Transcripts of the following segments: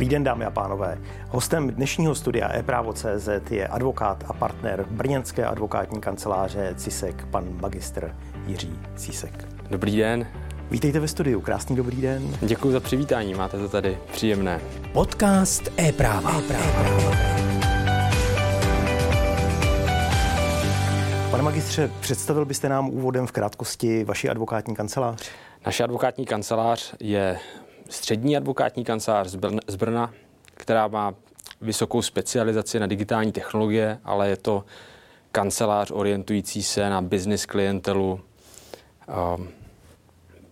Dobrý den, dámy a pánové. Hostem dnešního studia e-právo.cz je advokát a partner brněnské advokátní kanceláře CISEK, pan magistr Jiří Císek. Dobrý den. Vítejte ve studiu, krásný dobrý den. Děkuji za přivítání, máte to tady příjemné. Podcast e-práva. e-práva. Pane magistře, představil byste nám úvodem v krátkosti vaši advokátní kancelář? Naše advokátní kancelář je střední advokátní kancelář z Brna, která má vysokou specializaci na digitální technologie, ale je to kancelář orientující se na business klientelu. Um,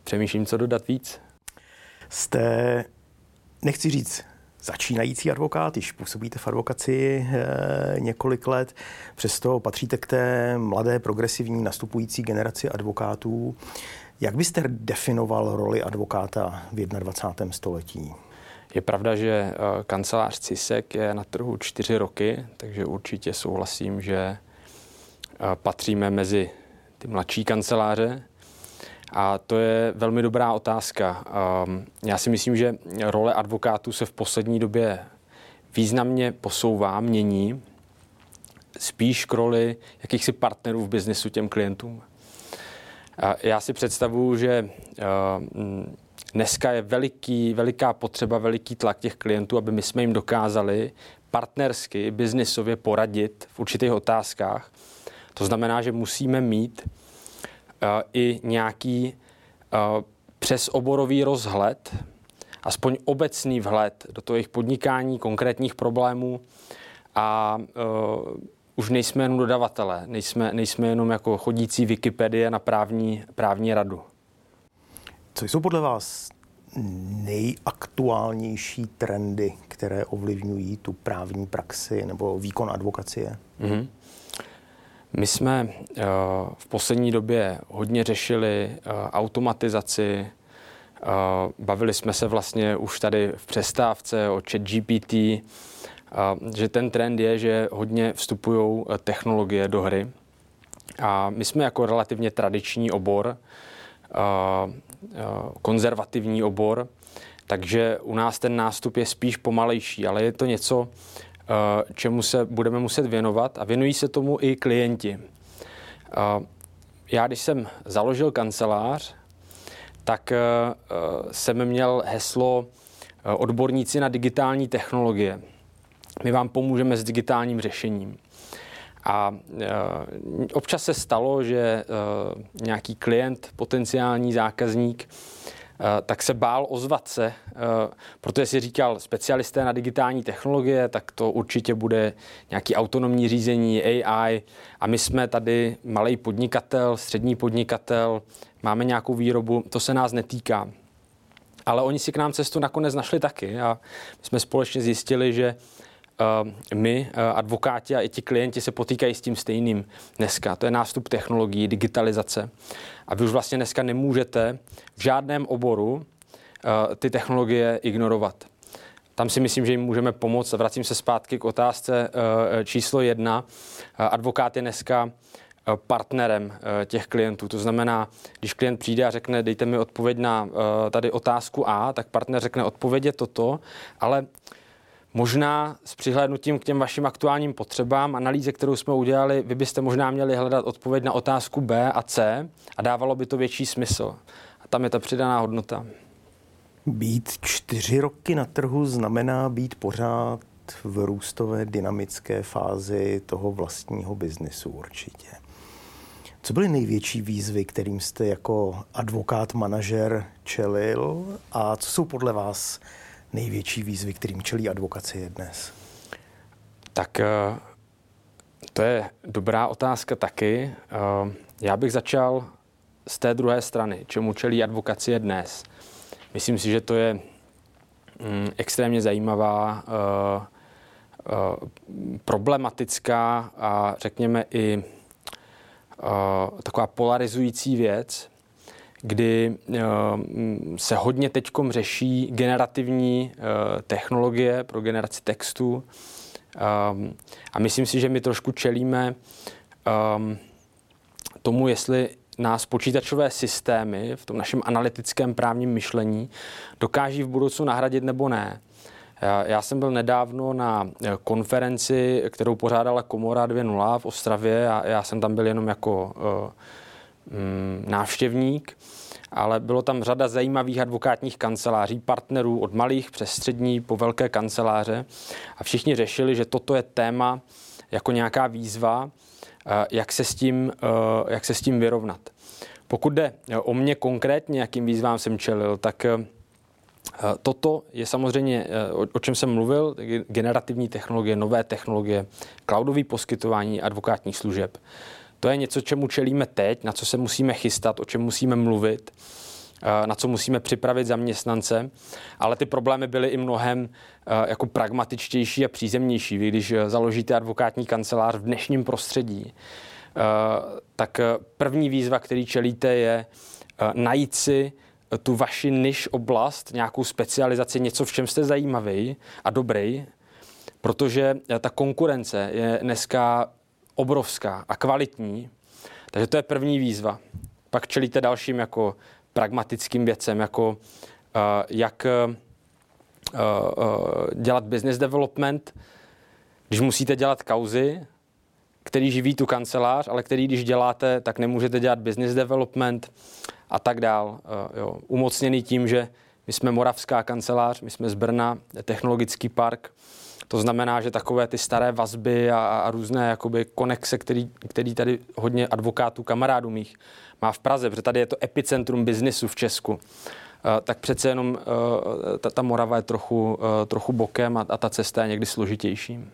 přemýšlím, co dodat víc. Jste, nechci říct, začínající advokát, již působíte v advokaci e, několik let, přesto patříte k té mladé, progresivní, nastupující generaci advokátů. Jak byste definoval roli advokáta v 21. století? Je pravda, že eh, kancelář CISEK je na trhu čtyři roky, takže určitě souhlasím, že eh, patříme mezi ty mladší kanceláře. A to je velmi dobrá otázka. Ehm, já si myslím, že role advokátů se v poslední době významně posouvá, mění, spíš k roli jakýchsi partnerů v biznesu těm klientům. Já si představuju, že eh, dneska je veliký, veliká potřeba, veliký tlak těch klientů, aby my jsme jim dokázali partnersky, biznisově poradit v určitých otázkách. To znamená, že musíme mít uh, i nějaký uh, přesoborový rozhled, aspoň obecný vhled do toho jejich podnikání, konkrétních problémů a už nejsme jenom dodavatelé, nejsme, nejsme jenom jako chodící Wikipedie na právní, právní radu. Co jsou podle vás nejaktuálnější trendy, které ovlivňují tu právní praxi nebo výkon advokacie? Mm-hmm. My jsme uh, v poslední době hodně řešili uh, automatizaci, uh, bavili jsme se vlastně už tady v přestávce o chat GPT, že ten trend je, že hodně vstupují eh, technologie do hry. A my jsme jako relativně tradiční obor, eh, eh, konzervativní obor, takže u nás ten nástup je spíš pomalejší, ale je to něco, čemu se budeme muset věnovat a věnují se tomu i klienti. Já, když jsem založil kancelář, tak jsem měl heslo odborníci na digitální technologie my vám pomůžeme s digitálním řešením. A e, občas se stalo, že e, nějaký klient, potenciální zákazník, e, tak se bál ozvat se, protože si říkal, specialisté na digitální technologie, tak to určitě bude nějaký autonomní řízení, AI. A my jsme tady malý podnikatel, střední podnikatel, máme nějakou výrobu, to se nás netýká. Ale oni si k nám cestu nakonec našli taky a my jsme společně zjistili, že my, eh, advokáti a i ti klienti se potýkají s tím stejným dneska. To je nástup technologií, digitalizace. A vy už vlastně dneska nemůžete v žádném oboru eh, ty technologie ignorovat. Tam si myslím, že jim můžeme pomoct. Vracím se zpátky k otázce číslo jedna. Advokát je dneska partnerem těch klientů. To znamená, když klient přijde a řekne, dejte mi odpověď na tady otázku A, tak partner řekne, odpověď je toto, ale Možná s přihlédnutím k těm vašim aktuálním potřebám, analýze, kterou jsme udělali, vy byste možná měli hledat odpověď na otázku B a C a dávalo by to větší smysl. A tam je ta přidaná hodnota. Být čtyři roky na trhu znamená být pořád v růstové dynamické fázi toho vlastního biznesu určitě. Co byly největší výzvy, kterým jste jako advokát, manažer čelil a co jsou podle vás největší výzvy, kterým čelí advokacie dnes? Tak eh, to je dobrá otázka taky. Eh, já bych začal z té druhé strany, čemu čelí advokacie dnes. Myslím si, že to je mm, extrémně zajímavá, eh, problematická a řekněme i taková polarizující věc, kdy eh, se hodně teď řeší generativní eh, technologie pro generaci textu. Ehm, a myslím si, že my trošku čelíme tomu, jestli nás počítačové systémy v tom našem analytickém právním myšlení dokáží v budoucnu nahradit nebo ne. Já jsem byl nedávno na konferenci, kterou pořádala Komora 2.0 v Ostravě a já jsem tam byl jenom jako návštěvník ale bylo tam řada zajímavých advokátních kanceláří, partnerů od malých přes střední po velké kanceláře a všichni řešili, že toto je téma jako nějaká výzva, eh, jak se s tím, eh, jak se s tím vyrovnat. Pokud jde o mě konkrétně, jakým výzvám jsem čelil, tak eh, Toto je samozřejmě, o čem jsem mluvil, generativní technologie, nové technologie, cloudové poskytování advokátních služeb. To je něco, čemu čelíme teď, na co se musíme chystat, o čem musíme mluvit, eh, na co musíme připravit zaměstnance, ale ty problémy byly i mnohem eh, jako pragmatičtější a přízemnější. Vy, když eh, založíte advokátní kancelář v dnešním prostředí, tak první výzva, který čelíte, je najít si tu vaši niž oblast, nějakou specializaci, něco, v čem jste zajímavý a dobrý, protože ta konkurence je dneska obrovská a kvalitní. Takže to je první výzva. Pak čelíte dalším jako pragmatickým věcem, jako uh, jak uh, uh, dělat business development, když musíte dělat kauzy, který živí tu kancelář, ale který když děláte, tak nemůžete dělat business development a tak dál. Jo. Umocněný tím, že my jsme moravská kancelář, my jsme z Brna, technologický park, to znamená, že takové ty staré vazby a, a různé jakoby konexe, který, který tady hodně advokátů, kamarádů mých má v Praze, protože tady je to epicentrum biznisu v Česku, uh, tak přece jenom uh, ta, ta Morava je trochu, uh, trochu bokem a, a ta cesta je někdy složitější.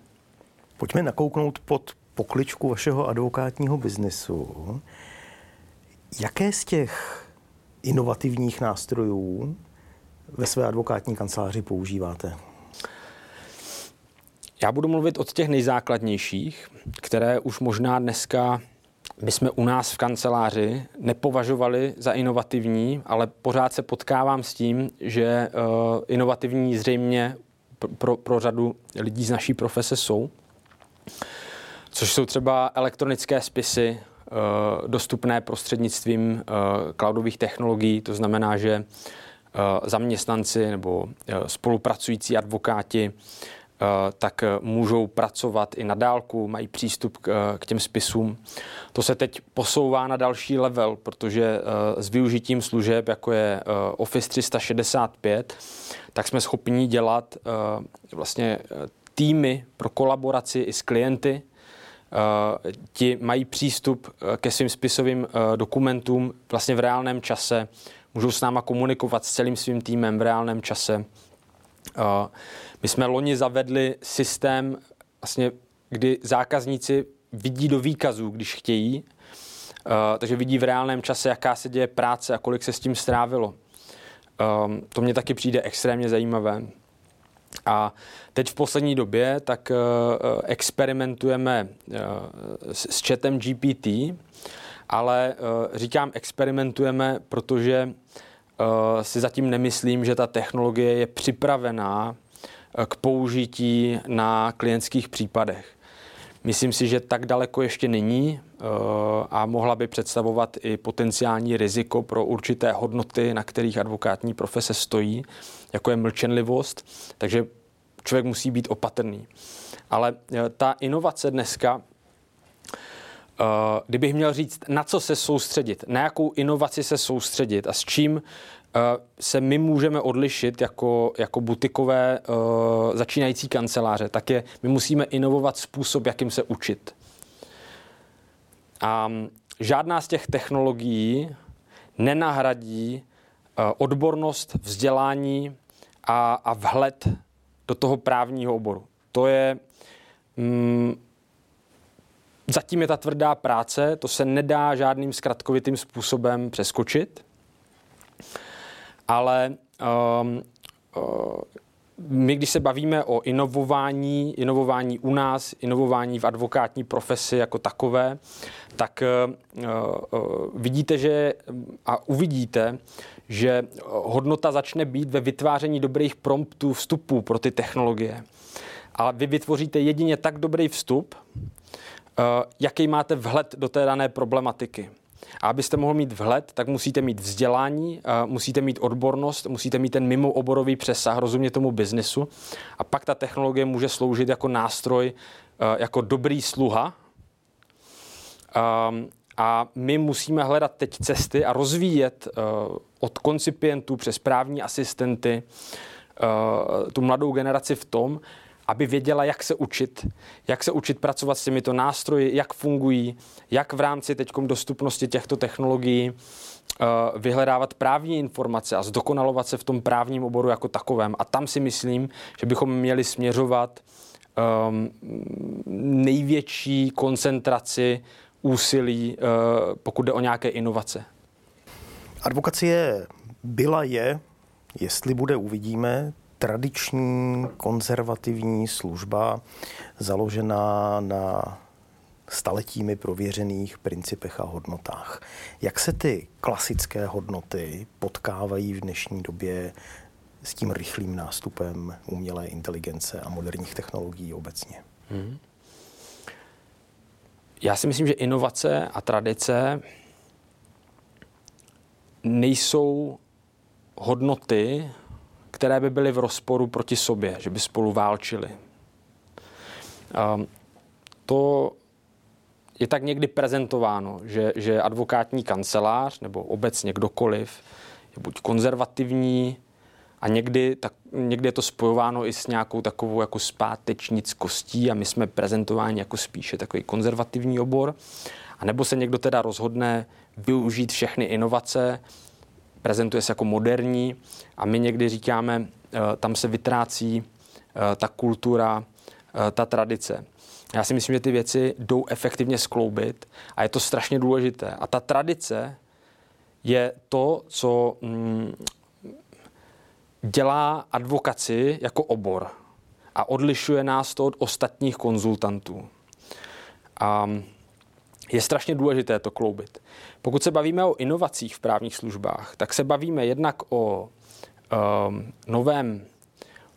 Pojďme nakouknout pod pokličku vašeho advokátního biznesu. Jaké z těch inovativních nástrojů ve své advokátní kanceláři používáte? Já budu mluvit od těch nejzákladnějších, které už možná dneska my jsme u nás v kanceláři nepovažovali za inovativní, ale pořád se potkávám s tím, že uh, inovativní zřejmě pro, pro řadu lidí z naší profese jsou. Což jsou třeba elektronické spisy, uh, dostupné prostřednictvím uh, cloudových technologií. To znamená, že zaměstnanci nebo spolupracující advokáti Eh, tak eh, můžou pracovat i na dálku, mají přístup k, eh, k těm spisům. To se teď posouvá na další level, protože s využitím služeb, jako je Office 365, tak jsme schopni dělat vlastně týmy pro kolaboraci i s klienty, ti mají přístup ke svým spisovým dokumentům vlastně v reálném čase, můžou s náma komunikovat s celým svým týmem v reálném čase. My jsme loni zavedli systém, vlastně, kdy zákazníci vidí do výkazů, když chtějí, takže vidí v reálném čase, jaká se děje práce a kolik se s tím strávilo. To mě taky přijde extrémně zajímavé. A teď v poslední době tak uh, experimentujeme uh, s, chatem GPT, ale uh, říkám experimentujeme, protože si zatím nemyslím, že ta technologie je připravená k použití na klientských případech. Myslím si, že tak daleko ještě není eh, a mohla by představovat i potenciální riziko pro určité hodnoty, na kterých advokátní profese stojí, jako je mlčenlivost, takže člověk musí být opatrný. Ale eh, ta inovace dneska, eh, kdybych měl říct, na co se soustředit, na jakou inovaci se soustředit a s čím se my můžeme odlišit jako, jako butikové uh, začínající kanceláře, tak je, my musíme inovovat způsob, jakým se učit. A žádná z těch technologií nenahradí uh, odbornost, vzdělání a, a vhled do toho právního oboru. To je mm, zatím je ta tvrdá práce, to se nedá žádným zkratkovitým způsobem přeskočit ale um, uh, my, když se bavíme o inovování, inovování u nás, inovování v advokátní profesi jako takové, tak uh, uh, vidíte, že a uvidíte, že hodnota začne být ve vytváření dobrých promptů vstupů pro ty technologie. Ale vy vytvoříte jedině tak dobrý vstup, jaký máte vhled do té dané problematiky. A abyste mohl mít vhled, tak musíte mít vzdělání, musíte mít odbornost, musíte mít ten mimooborový přesah, rozumět tomu biznesu. A pak ta technologie může sloužit jako nástroj, jako dobrý sluha. A my musíme hledat teď cesty a rozvíjet od koncipientů přes právní asistenty tu mladou generaci v tom, aby věděla, jak se učit, jak se učit pracovat s těmito nástroji, jak fungují, jak v rámci teď dostupnosti těchto technologií uh, vyhledávat právní informace a zdokonalovat se v tom právním oboru jako takovém. A tam si myslím, že bychom měli směřovat um, největší koncentraci úsilí, uh, pokud jde o nějaké inovace. Advokacie byla, je, jestli bude, uvidíme tradiční konzervativní služba založená na staletími prověřených principech a hodnotách. Jak se ty klasické hodnoty potkávají v dnešní době s tím rychlým nástupem umělé inteligence a moderních technologií obecně? Hmm. Já si myslím, že inovace a tradice nejsou hodnoty, které by byly v rozporu proti sobě, že by spolu válčili. To je tak někdy prezentováno, že, že advokátní kancelář nebo obecně kdokoliv je buď konzervativní a někdy, tak, někdy je to spojováno i s nějakou takovou jako zpátečnickostí a my jsme prezentováni jako spíše takový konzervativní obor. A nebo se někdo teda rozhodne využít všechny inovace prezentuje se jako moderní a my někdy říkáme, eh, tam se vytrácí eh, ta kultura, eh, ta tradice. Já si myslím, že ty věci jdou efektivně skloubit a je to strašně důležité. A ta tradice je to, co mm, dělá advokaci jako obor a odlišuje nás to od ostatních konzultantů. A je strašně důležité to kloubit. Pokud se bavíme o inovacích v právních službách, tak se bavíme jednak o um, novém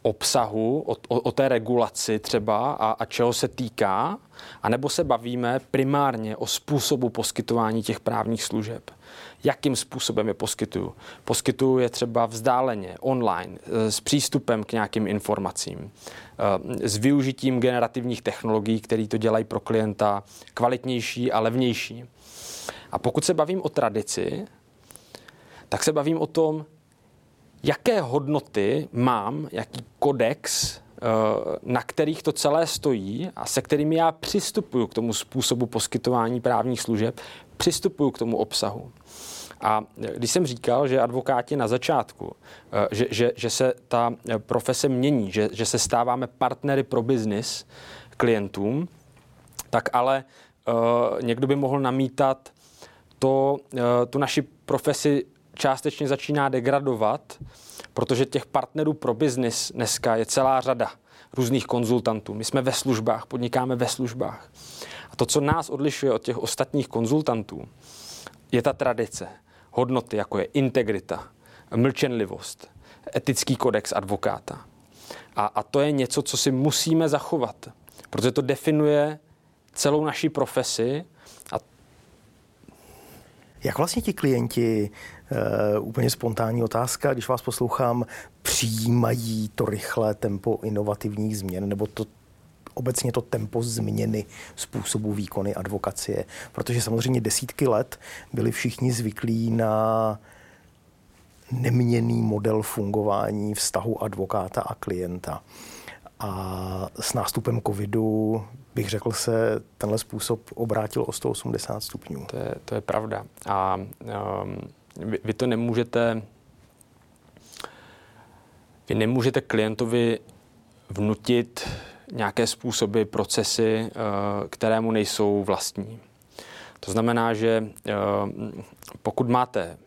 obsahu, o, o, o té regulaci třeba a, a čeho se týká, anebo se bavíme primárně o způsobu poskytování těch právních služeb. Jakým způsobem je poskytuju? Poskytuju je třeba vzdáleně, online, eh, s přístupem k nějakým informacím, eh, s využitím generativních technologií, které to dělají pro klienta kvalitnější a levnější. A pokud se bavím o tradici, tak se bavím o tom, jaké hodnoty mám, jaký kodex, eh, na kterých to celé stojí a se kterými já přistupuju k tomu způsobu poskytování právních služeb, přistupuju k tomu obsahu. A když jsem říkal, že advokáti na začátku, eh, že, že, že se ta profese mění, že, že se stáváme partnery pro biznis klientům, tak ale uh, někdo by mohl namítat, to uh, tu naši profesi částečně začíná degradovat, protože těch partnerů pro biznis dneska je celá řada různých konzultantů. My jsme ve službách, podnikáme ve službách. A to, co nás odlišuje od těch ostatních konzultantů, je ta tradice hodnoty, jako je integrita, mlčenlivost, etický kodex advokáta. A, a to je něco, co si musíme zachovat, protože to definuje celou naší profesi. A... Jak vlastně ti klienti, uh, úplně spontánní otázka, když vás poslouchám, přijímají to rychlé tempo inovativních změn, nebo to obecně to tempo změny způsobu výkony advokacie. Protože samozřejmě desítky let byli všichni zvyklí na neměný model fungování vztahu advokáta a klienta. A s nástupem covidu bych řekl se, tenhle způsob obrátil o 180 stupňů. To je, to je pravda. A um, vy, vy to nemůžete vy nemůžete klientovi vnutit nějaké způsoby, procesy, eh, které mu nejsou vlastní. To znamená, že eh, pokud máte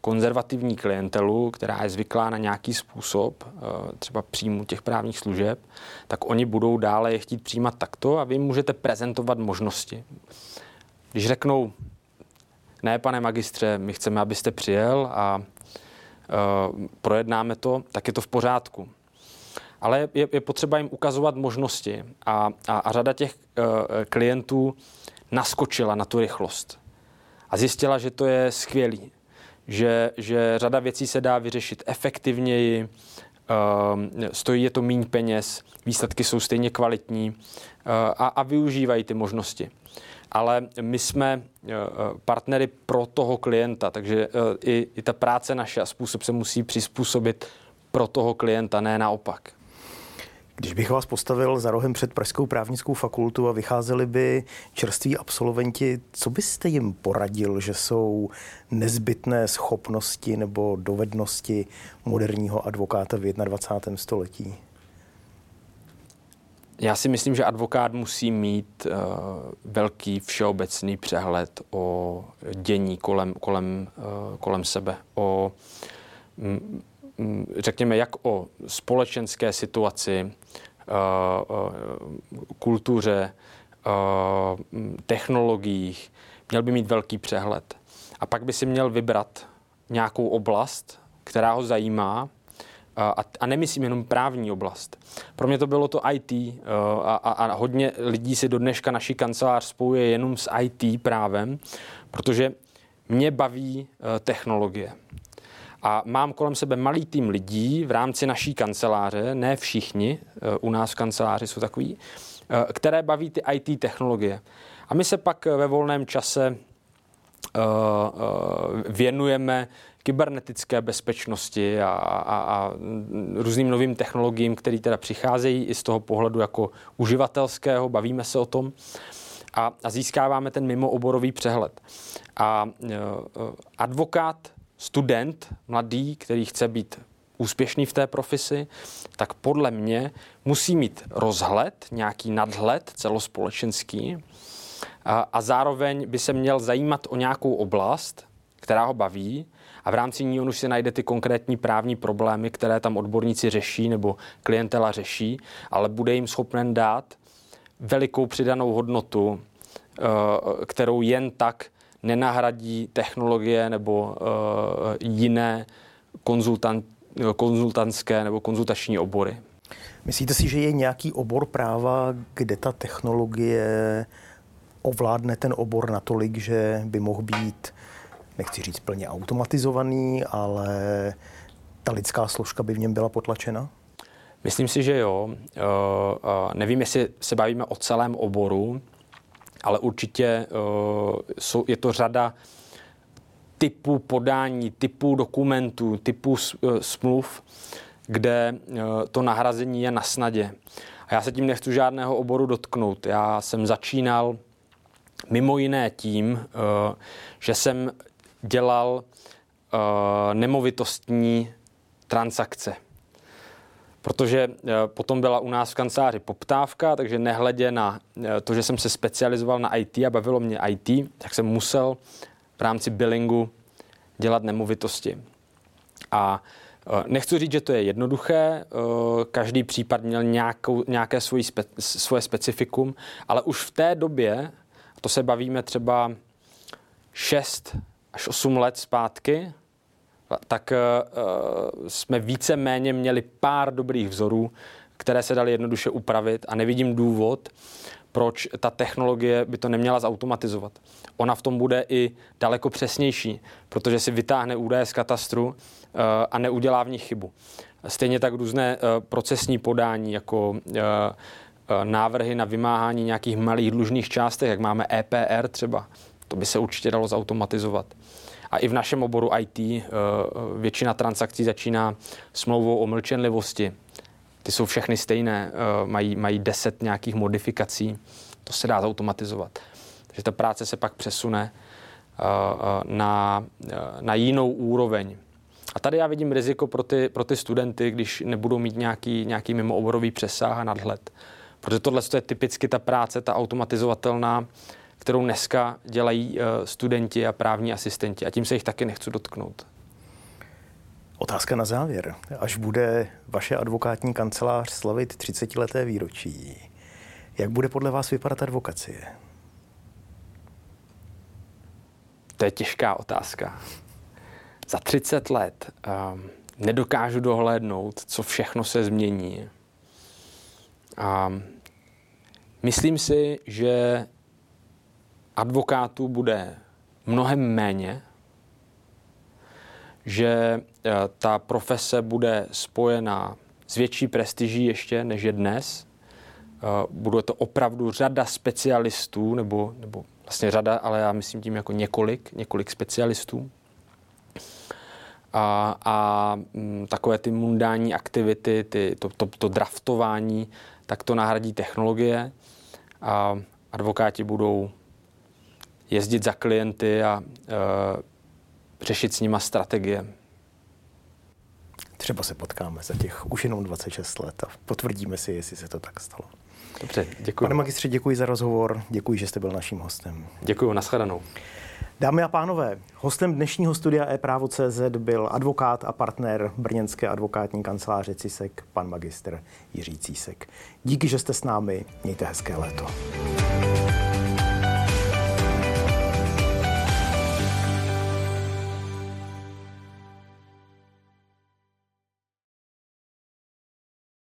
konzervativní klientelu, která je zvyklá na nějaký způsob, eh, třeba příjmu těch právních služeb, tak oni budou dále je chtít přijímat takto a vy můžete prezentovat možnosti. Když řeknou, ne, pane magistře, my chceme, abyste přijel a projednáme to, tak je to v pořádku ale je, je potřeba jim ukazovat možnosti a, a, a řada těch uh, klientů naskočila na tu rychlost. A zjistila, že to je skvělý, že, že řada věcí se dá vyřešit efektivněji, Ehm, stojí je to méně peněz, výsledky jsou stejně kvalitní eh, a, a využívají ty možnosti. Ale my jsme partnery pro toho klienta, takže i, i ta práce naše a způsob se musí přizpůsobit pro toho klienta, ne naopak. Když bych vás postavil za rohem před Pražskou právnickou fakultu a vycházeli by čerství absolventi, co byste jim poradil, že jsou nezbytné schopnosti nebo dovednosti moderního advokáta v 21. století? Já si myslím, že advokát musí mít uh, velký všeobecný přehled o dění kolem, kolem, uh, kolem sebe, o mm, Mm, řekněme, jak o společenské situaci, eh, eh, kultuře, eh, technologiích, měl by mít velký přehled. A pak by si měl vybrat nějakou oblast, která ho zajímá, a, nemyslím jenom právní oblast. Pro mě to bylo to IT a, a, a hodně lidí si do dneška naší kancelář spojuje jenom s IT právem, protože mě baví technologie. A mám kolem sebe malý tým lidí v rámci naší kanceláře, ne všichni eh, u nás v kanceláři jsou takový, eh, které baví ty IT technologie. A my se pak ve volném čase eh, věnujeme kybernetické bezpečnosti a, a, a různým novým technologiím, které teda přicházejí i z toho pohledu jako uživatelského, bavíme se o tom a, a získáváme ten mimooborový přehled. A advokát student mladý, který chce být úspěšný v té profesi, tak podle mě musí mít rozhled, nějaký nadhled celospolečenský a, a zároveň by se měl zajímat o nějakou oblast, která ho baví a v rámci ní on už si najde ty konkrétní právní problémy, které tam odborníci řeší nebo klientela řeší, ale bude jim schopen dát velikou přidanou hodnotu, eh, kterou jen tak nenahradí technologie nebo uh, jiné konzultant, konzultantské nebo konzultační obory. Myslíte si, že je nějaký obor práva, kde ta technologie ovládne ten obor natolik, že by mohl být, nechci říct plně automatizovaný, ale ta lidská složka by v něm byla potlačena? Myslím si, že jo. Uh, nevím, jestli se bavíme o celém oboru, ale určitě jsou, je to řada typů podání, typů dokumentů, typů uh, smluv, kde uh, to nahrazení je na snadě. A já se tím nechci žádného oboru dotknout. Já jsem začínal mimo jiné tím, že jsem dělal nemovitostní transakce protože eh, potom byla u nás v kanceláři poptávka, takže nehledě na eh, to, že jsem se specializoval na IT a bavilo mě IT, tak jsem musel v rámci billingu dělat nemovitosti. A eh, Nechci říct, že to je jednoduché, každý případ měl nějakou, nějaké svoji spe, svoje specifikum, ale už v té době, to se bavíme třeba 6 až 8 let zpátky, tak uh, jsme více-méně měli pár dobrých vzorů, které se daly jednoduše upravit a nevidím důvod, proč ta technologie by to neměla zautomatizovat. Ona v tom bude i daleko přesnější, protože si vytáhne údaje z katastru uh, a neudělá v nich chybu. Stejně tak různé procesní podání, jako návrhy na vymáhání nějakých malých dlužných částech, jak máme EPR třeba, to by se určitě dalo zautomatizovat. A i v našem oboru IT eh, většina transakcí začíná smlouvou o mlčenlivosti. Ty jsou všechny stejné, eh, mají, mají deset nějakých modifikací. To se dá zautomatizovat. Takže ta práce se pak přesune eh, na, na jinou úroveň. A tady já vidím riziko pro ty, pro ty studenty, když nebudou mít nějaký, nějaký mimooborový přesah a nadhled. Protože tohle je typicky ta práce, ta automatizovatelná, kterou dneska dělají eh, studenti a právní asistenti. A tím se jich taky nechci dotknout. Otázka na závěr. Až bude vaše advokátní kancelář slavit 30-leté výročí, jak bude podle vás vypadat advokacie? To je těžká otázka. Za 30 let um, nedokážu dohlédnout, co všechno se změní. Um, myslím si, že advokátů bude mnohem méně, že eh, ta profese bude spojena s větší prestiží ještě než je dnes. Eh, bude to opravdu řada specialistů, nebo, nebo vlastně řada, ale já myslím tím jako několik, několik specialistů. A, a mm, takové ty mundální aktivity, ty, to, to, to draftování, tak to nahradí technologie a advokáti budou jezdit za klienty a e, řešit s nima strategie. Třeba se potkáme za těch už jenom 26 let a potvrdíme si, jestli se to tak stalo. Dobře, děkuji. Pane magistře, děkuji za rozhovor, děkuji, že jste byl naším hostem. Děkuji, nashledanou. Dámy a pánové, hostem dnešního studia e-právo.cz byl advokát a partner brněnské advokátní kanceláře CISEK, pan magistr Jiří Císek. Díky, že jste s námi, mějte hezké léto.